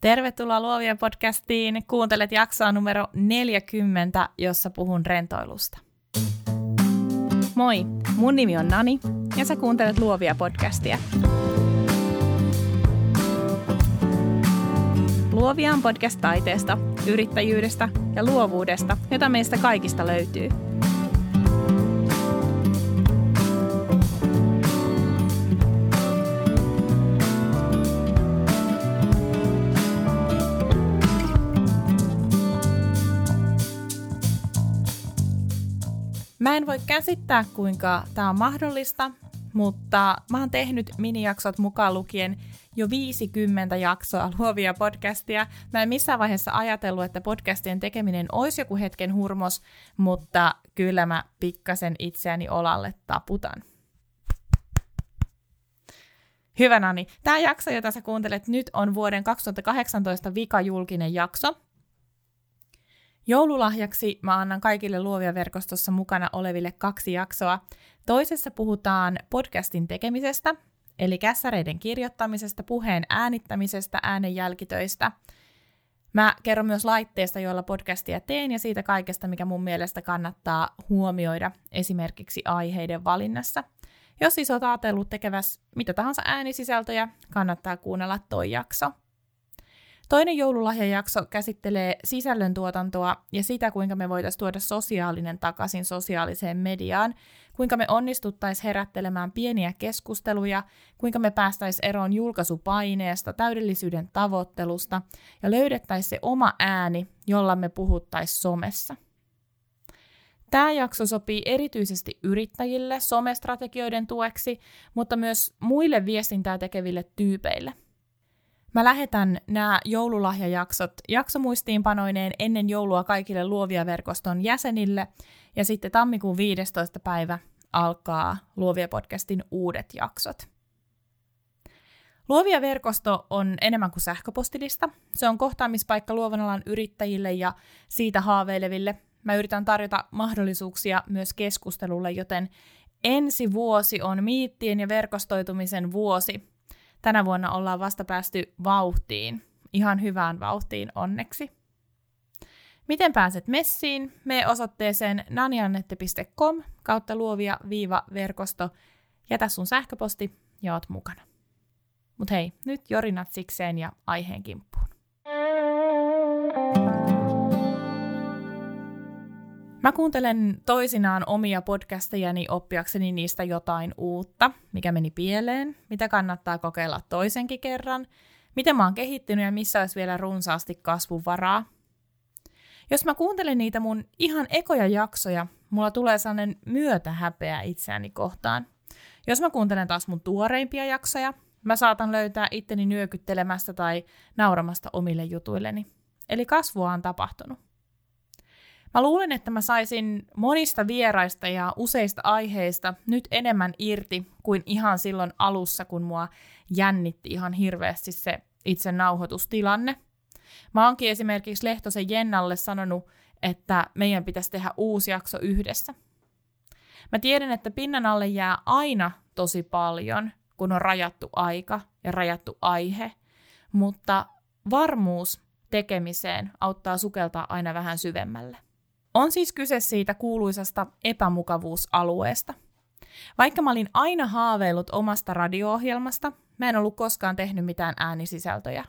Tervetuloa Luovia podcastiin. Kuuntelet jaksoa numero 40, jossa puhun rentoilusta. Moi, mun nimi on Nani ja sä kuuntelet Luovia podcastia. Luovia on podcast taiteesta, yrittäjyydestä ja luovuudesta, jota meistä kaikista löytyy – Mä en voi käsittää, kuinka tämä on mahdollista, mutta mä oon tehnyt minijaksot mukaan lukien jo 50 jaksoa luovia podcastia. Mä en missään vaiheessa ajatellut, että podcastien tekeminen olisi joku hetken hurmos, mutta kyllä mä pikkasen itseäni olalle taputan. Hyvä Nani, tämä jakso, jota sä kuuntelet nyt, on vuoden 2018 vika julkinen jakso. Joululahjaksi mä annan kaikille Luovia verkostossa mukana oleville kaksi jaksoa. Toisessa puhutaan podcastin tekemisestä, eli kässäreiden kirjoittamisesta, puheen äänittämisestä, äänen jälkitöistä. Mä kerron myös laitteesta, joilla podcastia teen ja siitä kaikesta, mikä mun mielestä kannattaa huomioida esimerkiksi aiheiden valinnassa. Jos siis oot ajatellut tekeväs mitä tahansa äänisisältöjä, kannattaa kuunnella toi jakso. Toinen joululahjajakso käsittelee sisällöntuotantoa ja sitä, kuinka me voitaisiin tuoda sosiaalinen takaisin sosiaaliseen mediaan, kuinka me onnistuttaisiin herättelemään pieniä keskusteluja, kuinka me päästäisiin eroon julkaisupaineesta, täydellisyyden tavoittelusta ja löydettäisiin se oma ääni, jolla me puhuttaisiin somessa. Tämä jakso sopii erityisesti yrittäjille somestrategioiden tueksi, mutta myös muille viestintää tekeville tyypeille – Mä lähetän nämä joululahjajaksot jaksomuistiinpanoineen ennen joulua kaikille Luovia verkoston jäsenille, ja sitten tammikuun 15. päivä alkaa Luovia podcastin uudet jaksot. Luovia verkosto on enemmän kuin sähköpostilista. Se on kohtaamispaikka luovan alan yrittäjille ja siitä haaveileville. Mä yritän tarjota mahdollisuuksia myös keskustelulle, joten ensi vuosi on miittien ja verkostoitumisen vuosi, tänä vuonna ollaan vasta päästy vauhtiin, ihan hyvään vauhtiin onneksi. Miten pääset messiin? Me osoitteeseen naniannette.com kautta luovia viiva verkosto. Jätä sun sähköposti ja oot mukana. Mut hei, nyt jorinat sikseen ja aiheen kimppuun. Mä kuuntelen toisinaan omia podcastejani oppiakseni niistä jotain uutta, mikä meni pieleen, mitä kannattaa kokeilla toisenkin kerran, miten mä oon kehittynyt ja missä olisi vielä runsaasti kasvun varaa. Jos mä kuuntelen niitä mun ihan ekoja jaksoja, mulla tulee sellainen myötähäpeä itseäni kohtaan. Jos mä kuuntelen taas mun tuoreimpia jaksoja, mä saatan löytää itteni nyökyttelemästä tai nauramasta omille jutuilleni. Eli kasvua on tapahtunut. Mä luulen, että mä saisin monista vieraista ja useista aiheista nyt enemmän irti kuin ihan silloin alussa, kun mua jännitti ihan hirveästi se itse nauhoitustilanne. Mä oonkin esimerkiksi Lehtosen Jennalle sanonut, että meidän pitäisi tehdä uusi jakso yhdessä. Mä tiedän, että pinnan alle jää aina tosi paljon, kun on rajattu aika ja rajattu aihe, mutta varmuus tekemiseen auttaa sukeltaa aina vähän syvemmälle. On siis kyse siitä kuuluisasta epämukavuusalueesta. Vaikka mä olin aina haaveillut omasta radio-ohjelmasta, mä en ollut koskaan tehnyt mitään äänisisältöjä.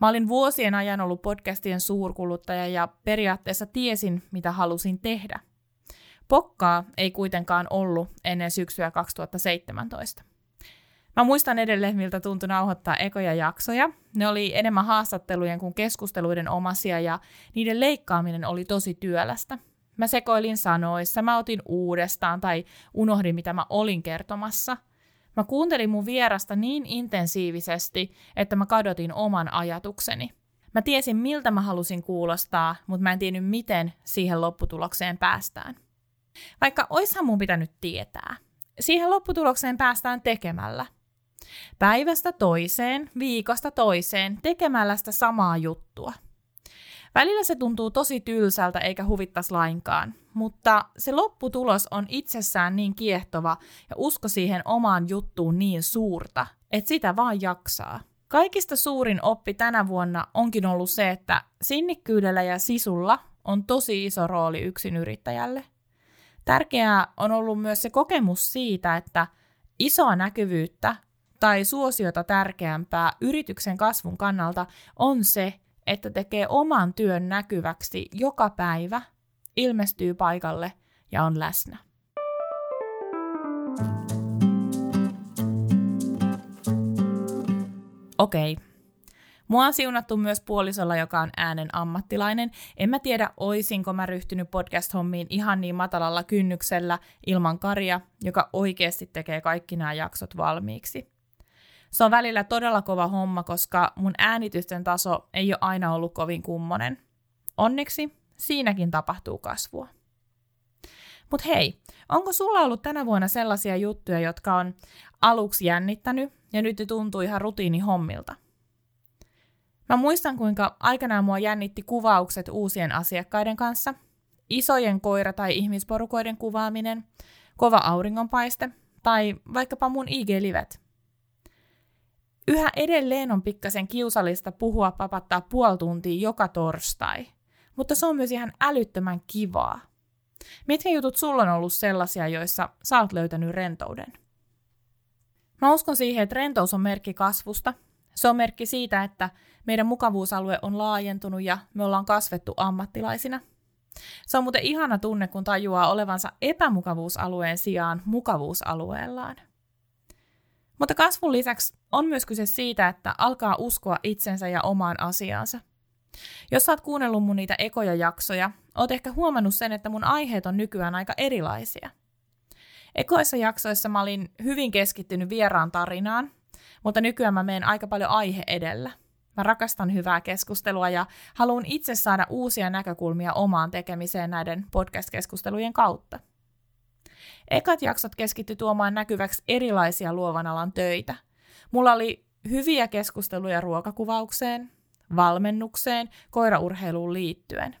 Mä olin vuosien ajan ollut podcastien suurkuluttaja ja periaatteessa tiesin, mitä halusin tehdä. Pokkaa ei kuitenkaan ollut ennen syksyä 2017. Mä muistan edelleen, miltä tuntui nauhoittaa ekoja jaksoja. Ne oli enemmän haastattelujen kuin keskusteluiden omasia ja niiden leikkaaminen oli tosi työlästä. Mä sekoilin sanoissa, mä otin uudestaan tai unohdin, mitä mä olin kertomassa. Mä kuuntelin mun vierasta niin intensiivisesti, että mä kadotin oman ajatukseni. Mä tiesin, miltä mä halusin kuulostaa, mutta mä en tiennyt, miten siihen lopputulokseen päästään. Vaikka oishan mun pitänyt tietää. Siihen lopputulokseen päästään tekemällä – Päivästä toiseen, viikosta toiseen, tekemällä sitä samaa juttua. Välillä se tuntuu tosi tylsältä eikä huvittaisi lainkaan, mutta se lopputulos on itsessään niin kiehtova ja usko siihen omaan juttuun niin suurta, että sitä vaan jaksaa. Kaikista suurin oppi tänä vuonna onkin ollut se, että sinnikkyydellä ja sisulla on tosi iso rooli yksin yrittäjälle. Tärkeää on ollut myös se kokemus siitä, että isoa näkyvyyttä tai suosiota tärkeämpää yrityksen kasvun kannalta on se, että tekee oman työn näkyväksi joka päivä, ilmestyy paikalle ja on läsnä. Okei. Mua on siunattu myös puolisolla, joka on äänen ammattilainen. En mä tiedä, oisinko mä ryhtynyt podcast-hommiin ihan niin matalalla kynnyksellä ilman Karia, joka oikeasti tekee kaikki nämä jaksot valmiiksi. Se on välillä todella kova homma, koska mun äänitysten taso ei ole aina ollut kovin kummonen. Onneksi siinäkin tapahtuu kasvua. Mutta hei, onko sulla ollut tänä vuonna sellaisia juttuja, jotka on aluksi jännittänyt ja nyt ne tuntuu ihan rutiinihommilta? Mä muistan, kuinka aikanaan mua jännitti kuvaukset uusien asiakkaiden kanssa, isojen koira- tai ihmisporukoiden kuvaaminen, kova auringonpaiste tai vaikkapa mun IG-livet. Yhä edelleen on pikkasen kiusallista puhua papattaa puoli tuntia joka torstai, mutta se on myös ihan älyttömän kivaa. Mitkä jutut sulla on ollut sellaisia, joissa sä oot löytänyt rentouden? Mä uskon siihen, että rentous on merkki kasvusta. Se on merkki siitä, että meidän mukavuusalue on laajentunut ja me ollaan kasvettu ammattilaisina. Se on muuten ihana tunne, kun tajuaa olevansa epämukavuusalueen sijaan mukavuusalueellaan. Mutta kasvun lisäksi on myös kyse siitä, että alkaa uskoa itsensä ja omaan asiaansa. Jos oot kuunnellut mun niitä ekoja jaksoja, oot ehkä huomannut sen, että mun aiheet on nykyään aika erilaisia. Ekoissa jaksoissa mä olin hyvin keskittynyt vieraan tarinaan, mutta nykyään mä menen aika paljon aihe edellä. Mä rakastan hyvää keskustelua ja haluan itse saada uusia näkökulmia omaan tekemiseen näiden podcast-keskustelujen kautta. Ekat jaksot keskitty tuomaan näkyväksi erilaisia luovan alan töitä. Mulla oli hyviä keskusteluja ruokakuvaukseen, valmennukseen, koiraurheiluun liittyen.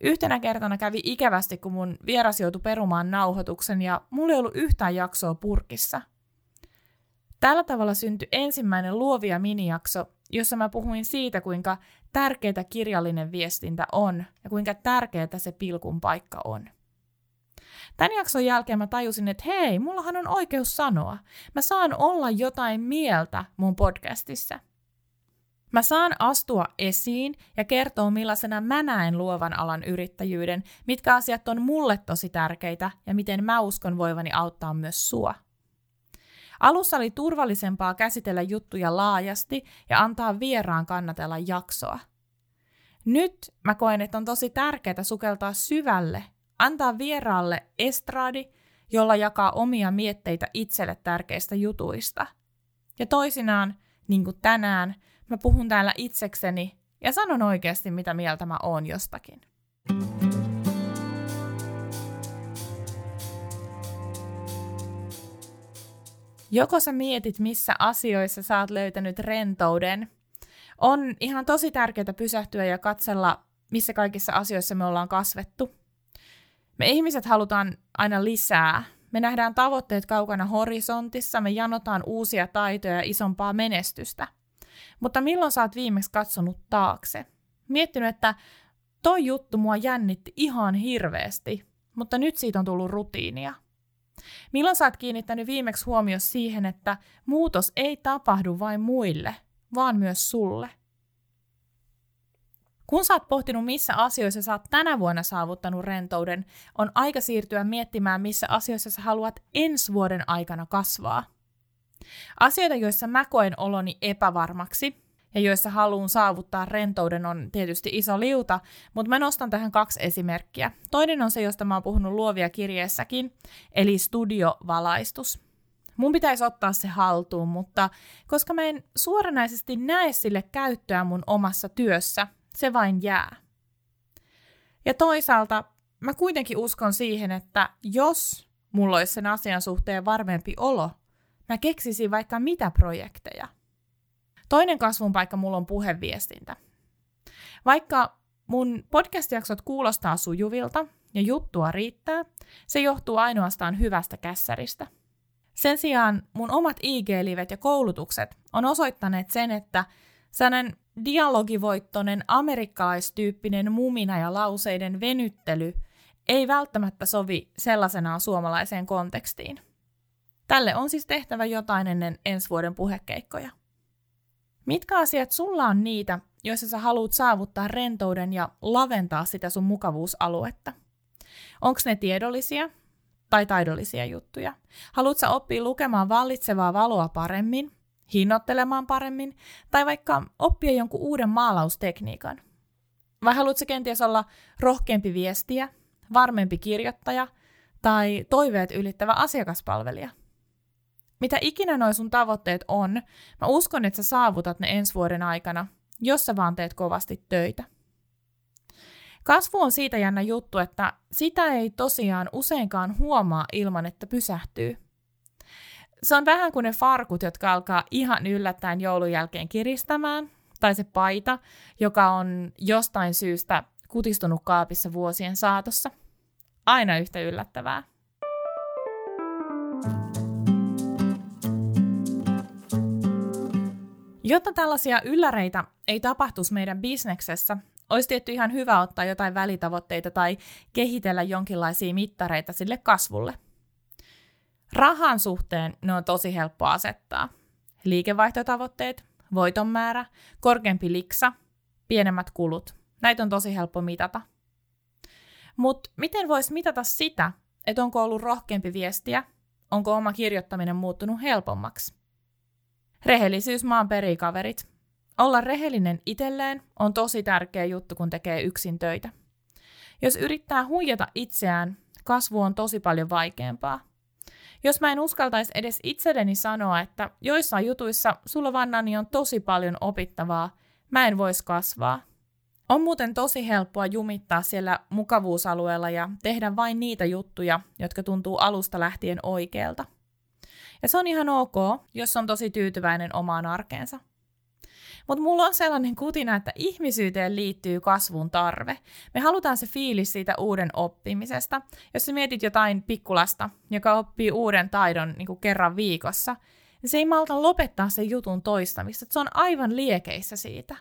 Yhtenä kertana kävi ikävästi, kun mun vieras joutui perumaan nauhoituksen ja mulla ei ollut yhtään jaksoa purkissa. Tällä tavalla syntyi ensimmäinen luovia minijakso, jossa mä puhuin siitä, kuinka tärkeää kirjallinen viestintä on ja kuinka tärkeää se pilkun paikka on. Tämän jakson jälkeen mä tajusin, että hei, mullahan on oikeus sanoa. Mä saan olla jotain mieltä mun podcastissa. Mä saan astua esiin ja kertoa, millaisena mä näen luovan alan yrittäjyyden, mitkä asiat on mulle tosi tärkeitä ja miten mä uskon voivani auttaa myös sua. Alussa oli turvallisempaa käsitellä juttuja laajasti ja antaa vieraan kannatella jaksoa. Nyt mä koen, että on tosi tärkeää sukeltaa syvälle Antaa vieraalle estradi, jolla jakaa omia mietteitä itselle tärkeistä jutuista. Ja toisinaan, niin kuin tänään, mä puhun täällä itsekseni ja sanon oikeasti, mitä mieltä mä oon jostakin. Joko sä mietit, missä asioissa sä oot löytänyt rentouden, on ihan tosi tärkeää pysähtyä ja katsella, missä kaikissa asioissa me ollaan kasvettu – me ihmiset halutaan aina lisää. Me nähdään tavoitteet kaukana horisontissa, me janotaan uusia taitoja ja isompaa menestystä. Mutta milloin sä oot viimeksi katsonut taakse? Miettinyt, että toi juttu mua jännitti ihan hirveästi, mutta nyt siitä on tullut rutiinia. Milloin sä oot kiinnittänyt viimeksi huomio siihen, että muutos ei tapahdu vain muille, vaan myös sulle – kun sä oot pohtinut, missä asioissa sä oot tänä vuonna saavuttanut rentouden, on aika siirtyä miettimään, missä asioissa sä haluat ensi vuoden aikana kasvaa. Asioita, joissa mä koen oloni epävarmaksi ja joissa haluan saavuttaa rentouden on tietysti iso liuta, mutta mä nostan tähän kaksi esimerkkiä. Toinen on se, josta mä oon puhunut luovia kirjeessäkin, eli studiovalaistus. Mun pitäisi ottaa se haltuun, mutta koska mä en suoranaisesti näe sille käyttöä mun omassa työssä, se vain jää. Ja toisaalta mä kuitenkin uskon siihen, että jos mulla olisi sen asian suhteen varmempi olo, mä keksisin vaikka mitä projekteja. Toinen kasvun paikka mulla on puheviestintä. Vaikka mun podcast-jaksot kuulostaa sujuvilta ja juttua riittää, se johtuu ainoastaan hyvästä kässäristä. Sen sijaan mun omat IG-livet ja koulutukset on osoittaneet sen, että sellainen dialogivoittoinen amerikkalaistyyppinen mumina ja lauseiden venyttely ei välttämättä sovi sellaisenaan suomalaiseen kontekstiin. Tälle on siis tehtävä jotain ennen ensi vuoden puhekeikkoja. Mitkä asiat sulla on niitä, joissa sä haluat saavuttaa rentouden ja laventaa sitä sun mukavuusaluetta? Onko ne tiedollisia tai taidollisia juttuja? Haluatko oppia lukemaan vallitsevaa valoa paremmin, hinnoittelemaan paremmin tai vaikka oppia jonkun uuden maalaustekniikan? Vai haluatko kenties olla rohkeampi viestiä, varmempi kirjoittaja tai toiveet ylittävä asiakaspalvelija? Mitä ikinä noin sun tavoitteet on, mä uskon, että sä saavutat ne ensi vuoden aikana, jos sä vaan teet kovasti töitä. Kasvu on siitä jännä juttu, että sitä ei tosiaan useinkaan huomaa ilman, että pysähtyy. Se on vähän kuin ne farkut, jotka alkaa ihan yllättäen joulun jälkeen kiristämään, tai se paita, joka on jostain syystä kutistunut kaapissa vuosien saatossa. Aina yhtä yllättävää. Jotta tällaisia ylläreitä ei tapahtuisi meidän bisneksessä, olisi tietty ihan hyvä ottaa jotain välitavoitteita tai kehitellä jonkinlaisia mittareita sille kasvulle. Rahan suhteen ne on tosi helppo asettaa. Liikevaihtotavoitteet, voiton määrä, korkeampi liksa, pienemmät kulut. Näitä on tosi helppo mitata. Mutta miten voisi mitata sitä, että onko ollut rohkeampi viestiä, onko oma kirjoittaminen muuttunut helpommaksi? Rehellisyys maan perikaverit. Olla rehellinen itselleen on tosi tärkeä juttu, kun tekee yksin töitä. Jos yrittää huijata itseään, kasvu on tosi paljon vaikeampaa. Jos mä en uskaltaisi edes itselleni sanoa, että joissain jutuissa sulla vannani on tosi paljon opittavaa, mä en voisi kasvaa. On muuten tosi helppoa jumittaa siellä mukavuusalueella ja tehdä vain niitä juttuja, jotka tuntuu alusta lähtien oikealta. Ja se on ihan ok, jos on tosi tyytyväinen omaan arkeensa. Mutta mulla on sellainen kutina, että ihmisyyteen liittyy kasvun tarve. Me halutaan se fiilis siitä uuden oppimisesta. Jos sä mietit jotain pikkulasta, joka oppii uuden taidon niin kuin kerran viikossa, niin se ei malta lopettaa sen jutun toistamista. Se on aivan liekeissä siitä.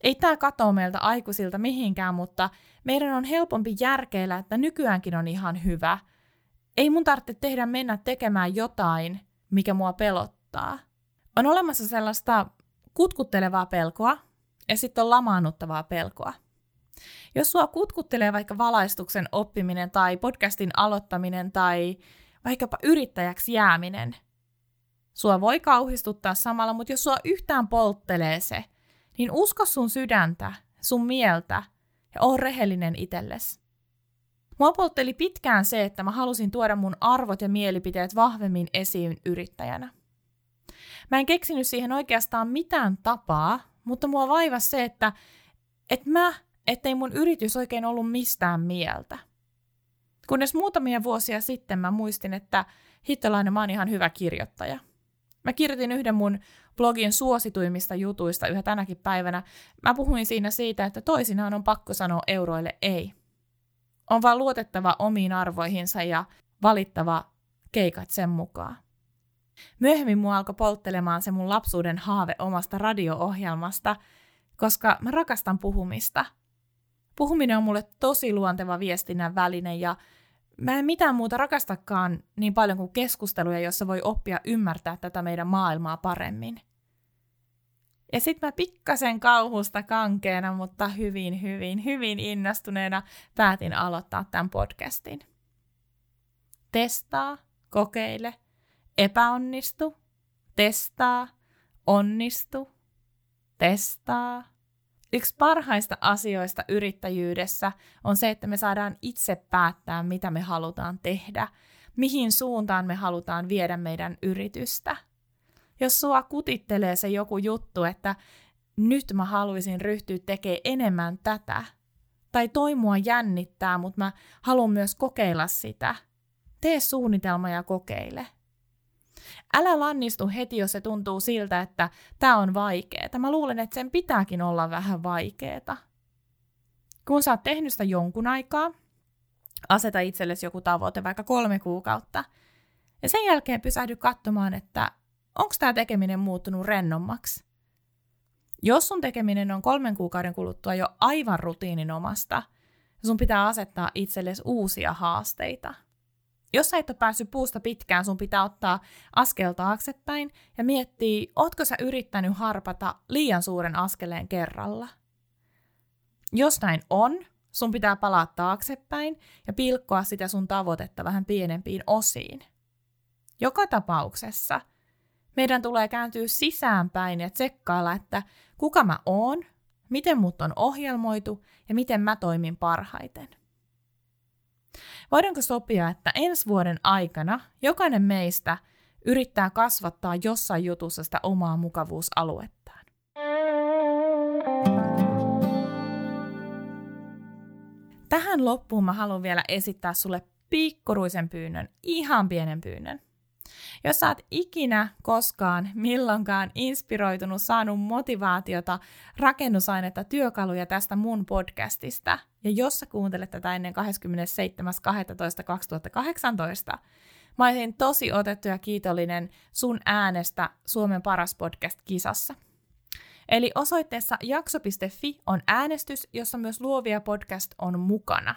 Ei tämä katoa meiltä aikuisilta mihinkään, mutta meidän on helpompi järkeillä, että nykyäänkin on ihan hyvä – ei mun tarvitse tehdä mennä tekemään jotain, mikä mua pelottaa. On olemassa sellaista kutkuttelevaa pelkoa ja sitten on lamaannuttavaa pelkoa. Jos sua kutkuttelee vaikka valaistuksen oppiminen tai podcastin aloittaminen tai vaikkapa yrittäjäksi jääminen, sua voi kauhistuttaa samalla, mutta jos sua yhtään polttelee se, niin usko sun sydäntä, sun mieltä ja on rehellinen itsellesi. Mua poltteli pitkään se, että mä halusin tuoda mun arvot ja mielipiteet vahvemmin esiin yrittäjänä. Mä en keksinyt siihen oikeastaan mitään tapaa, mutta mua vaivasi se, että et mä, ettei mun yritys oikein ollut mistään mieltä. Kunnes muutamia vuosia sitten mä muistin, että hittolainen mä oon ihan hyvä kirjoittaja. Mä kirjoitin yhden mun blogin suosituimmista jutuista yhä tänäkin päivänä. Mä puhuin siinä siitä, että toisinaan on pakko sanoa euroille ei. On vaan luotettava omiin arvoihinsa ja valittava keikat sen mukaan. Myöhemmin mua alkoi polttelemaan se mun lapsuuden haave omasta radio-ohjelmasta, koska mä rakastan puhumista. Puhuminen on mulle tosi luonteva viestinnän väline ja mä en mitään muuta rakastakaan niin paljon kuin keskusteluja, jossa voi oppia ymmärtää tätä meidän maailmaa paremmin. Ja sitten mä pikkasen kauhusta kankeena, mutta hyvin, hyvin, hyvin innostuneena päätin aloittaa tämän podcastin. Testaa, kokeile, epäonnistu, testaa, onnistu, testaa. Yksi parhaista asioista yrittäjyydessä on se, että me saadaan itse päättää, mitä me halutaan tehdä, mihin suuntaan me halutaan viedä meidän yritystä – jos sua kutittelee se joku juttu, että nyt mä haluaisin ryhtyä tekemään enemmän tätä, tai toi mua jännittää, mutta mä haluan myös kokeilla sitä, tee suunnitelma ja kokeile. Älä lannistu heti, jos se tuntuu siltä, että tämä on vaikeaa. Mä luulen, että sen pitääkin olla vähän vaikeaa. Kun sä oot tehnyt sitä jonkun aikaa, aseta itsellesi joku tavoite, vaikka kolme kuukautta – Ja sen jälkeen pysähdy katsomaan, että onko tämä tekeminen muuttunut rennommaksi. Jos sun tekeminen on kolmen kuukauden kuluttua jo aivan rutiininomasta, sun pitää asettaa itsellesi uusia haasteita. Jos sä et ole päässyt puusta pitkään, sun pitää ottaa askel taaksepäin ja miettiä, ootko sä yrittänyt harpata liian suuren askeleen kerralla. Jos näin on, sun pitää palaa taaksepäin ja pilkkoa sitä sun tavoitetta vähän pienempiin osiin. Joka tapauksessa meidän tulee kääntyä sisäänpäin ja tsekkailla, että kuka mä oon, miten mut on ohjelmoitu ja miten mä toimin parhaiten. Voidaanko sopia, että ensi vuoden aikana jokainen meistä yrittää kasvattaa jossain jutussa sitä omaa mukavuusaluettaan? Tähän loppuun mä haluan vielä esittää sulle pikkuruisen pyynnön, ihan pienen pyynnön. Jos sä oot ikinä koskaan milloinkaan inspiroitunut, saanut motivaatiota, rakennusainetta, työkaluja tästä mun podcastista, ja jos sä kuuntelet tätä ennen 27.12.2018, mä olisin tosi otettu ja kiitollinen sun äänestä Suomen paras podcast-kisassa. Eli osoitteessa jakso.fi on äänestys, jossa myös Luovia podcast on mukana.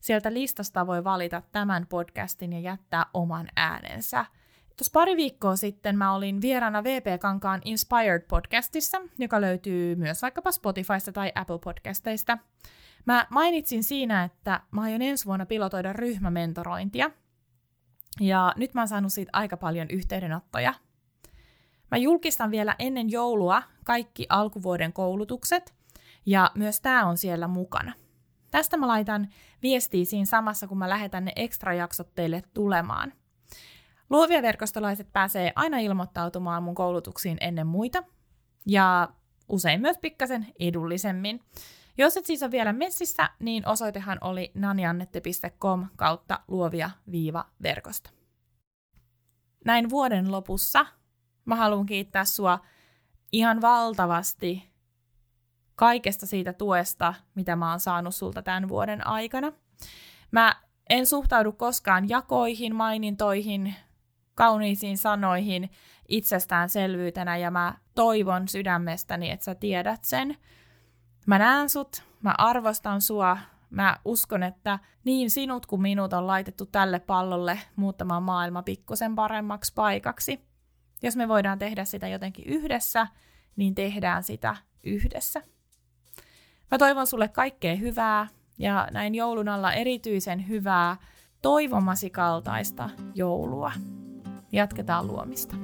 Sieltä listasta voi valita tämän podcastin ja jättää oman äänensä – Tuossa pari viikkoa sitten mä olin vieraana VP Kankaan Inspired podcastissa, joka löytyy myös vaikkapa Spotifysta tai Apple podcasteista. Mä mainitsin siinä, että mä aion ensi vuonna pilotoida ryhmämentorointia. Ja nyt mä oon saanut siitä aika paljon yhteydenottoja. Mä julkistan vielä ennen joulua kaikki alkuvuoden koulutukset, ja myös tämä on siellä mukana. Tästä mä laitan viestiä siinä samassa, kun mä lähetän ne ekstra jaksot teille tulemaan. Luovia verkostolaiset pääsee aina ilmoittautumaan mun koulutuksiin ennen muita, ja usein myös pikkasen edullisemmin. Jos et siis ole vielä messissä, niin osoitehan oli nanjannette.com kautta luovia-verkosto. Näin vuoden lopussa mä haluan kiittää sua ihan valtavasti kaikesta siitä tuesta, mitä mä oon saanut sulta tämän vuoden aikana. Mä en suhtaudu koskaan jakoihin, mainintoihin, kauniisiin sanoihin itsestäänselvyytenä ja mä toivon sydämestäni, että sä tiedät sen. Mä näen sut, mä arvostan sua, mä uskon, että niin sinut kuin minut on laitettu tälle pallolle muuttamaan maailma pikkusen paremmaksi paikaksi. Jos me voidaan tehdä sitä jotenkin yhdessä, niin tehdään sitä yhdessä. Mä toivon sulle kaikkea hyvää ja näin joulun alla erityisen hyvää toivomasi kaltaista joulua. Jatketaan luomista.